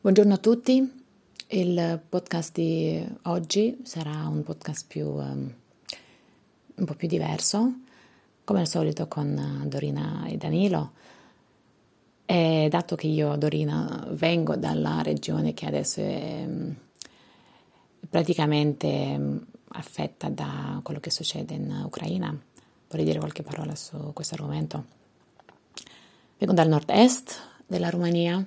Buongiorno a tutti, il podcast di oggi sarà un podcast più, um, un po' più diverso, come al solito con Dorina e Danilo. E dato che io, Dorina, vengo dalla regione che adesso è um, praticamente um, affetta da quello che succede in Ucraina, vorrei dire qualche parola su questo argomento. Vengo dal nord-est della Romania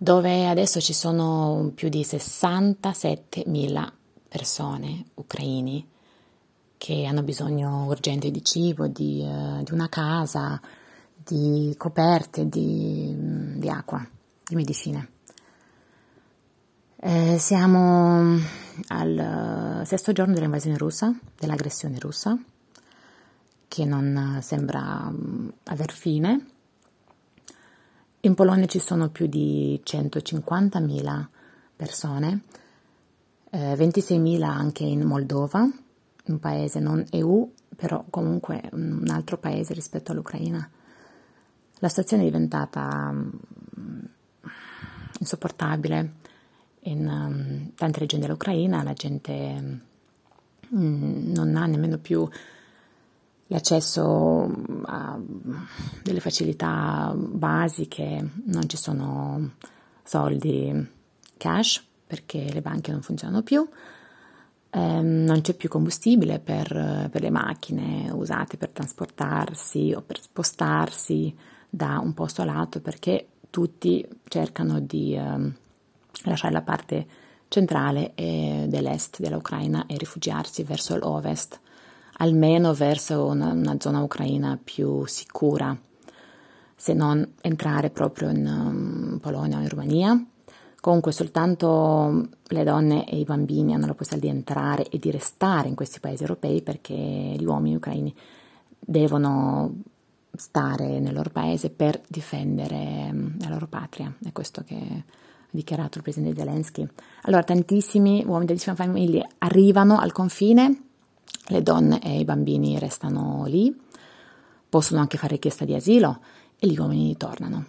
dove adesso ci sono più di 67.000 persone ucraini che hanno bisogno urgente di cibo, di, uh, di una casa, di coperte, di, mm, di acqua, di medicine. Eh, siamo al sesto giorno dell'invasione russa, dell'aggressione russa, che non sembra mm, aver fine in Polonia ci sono più di 150.000 persone, eh, 26.000 anche in Moldova, un paese non EU, però comunque un altro paese rispetto all'Ucraina. La situazione è diventata um, insopportabile in um, tante regioni dell'Ucraina, la gente non ha nemmeno più l'accesso a delle facilità basiche, non ci sono soldi cash perché le banche non funzionano più, ehm, non c'è più combustibile per, per, le macchine usate per trasportarsi o per spostarsi da un posto all'altro perché tutti cercano di ehm, lasciare la parte centrale dell'est dell'Ucraina e rifugiarsi verso l'ovest almeno verso una, una zona ucraina più sicura, se non entrare proprio in um, Polonia o in Romania. Comunque soltanto le donne e i bambini hanno la possibilità di entrare e di restare in questi paesi europei perché gli uomini ucraini devono stare nel loro paese per difendere um, la loro patria. È questo che ha dichiarato il presidente Zelensky. Allora, tantissimi uomini tantissime famiglie arrivano al confine le donne e i bambini restano lì, possono anche fare richiesta di asilo e gli uomini tornano.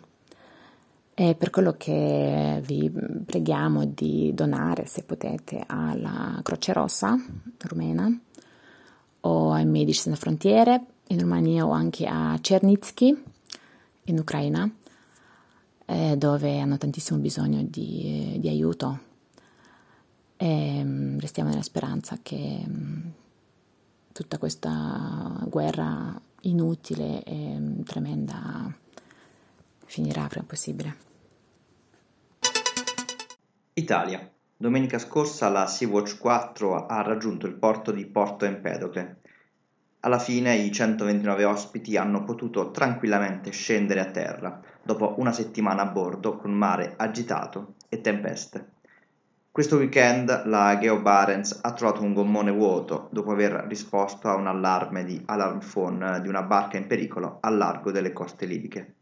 È per quello che vi preghiamo di donare, se potete, alla Croce Rossa rumena o ai Medici Senza Frontiere in Romania o anche a Cernitsky in Ucraina, eh, dove hanno tantissimo bisogno di, di aiuto. E mm, restiamo nella speranza che mm, tutta questa guerra inutile e mm, tremenda finirà prima possibile. Italia. Domenica scorsa la Sea-Watch 4 ha raggiunto il porto di Porto Empedocle. Alla fine i 129 ospiti hanno potuto tranquillamente scendere a terra dopo una settimana a bordo con mare agitato e tempeste. Questo weekend la Geo Barents ha trovato un gommone vuoto dopo aver risposto a un allarme di alarm phone di una barca in pericolo al largo delle coste libiche.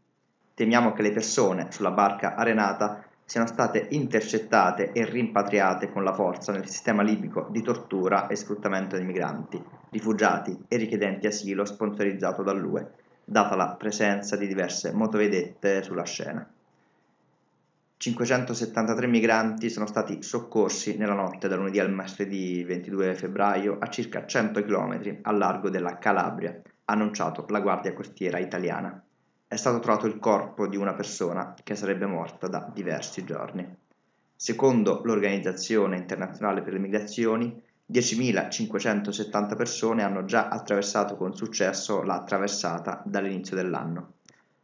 Temiamo che le persone sulla barca arenata siano state intercettate e rimpatriate con la forza nel sistema libico di tortura e sfruttamento dei migranti, rifugiati e richiedenti asilo sponsorizzato dall'UE, data la presenza di diverse motovedette sulla scena. 573 migranti sono stati soccorsi nella notte da lunedì al martedì 22 febbraio a circa 100 km al largo della Calabria, ha annunciato la Guardia Costiera italiana. È stato trovato il corpo di una persona che sarebbe morta da diversi giorni. Secondo l'Organizzazione internazionale per le migrazioni, 10.570 persone hanno già attraversato con successo la traversata dall'inizio dell'anno.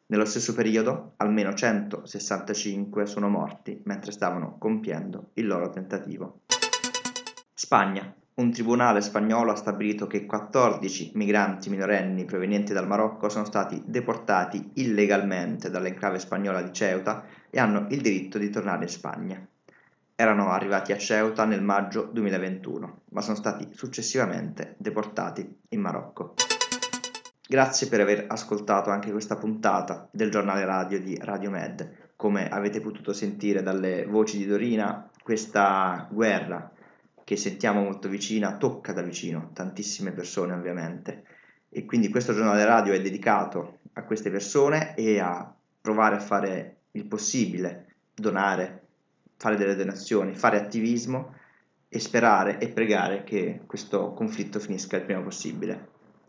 Nello stesso periodo, almeno 165 sono morti mentre stavano compiendo il loro tentativo. Spagna. Un tribunale spagnolo ha stabilito che 14 migranti minorenni provenienti dal Marocco sono stati deportati illegalmente dall'enclave spagnola di Ceuta e hanno il diritto di tornare in Spagna. Erano arrivati a Ceuta nel maggio 2021, ma sono stati successivamente deportati in Marocco. Grazie per aver ascoltato anche questa puntata del giornale radio di Radio Med. Come avete potuto sentire dalle voci di Dorina, questa guerra che sentiamo molto vicina tocca da vicino tantissime persone ovviamente e quindi questo giornale radio è dedicato a queste persone e a provare a fare il possibile, donare, fare delle donazioni, fare attivismo e sperare e pregare che questo conflitto finisca il prima possibile.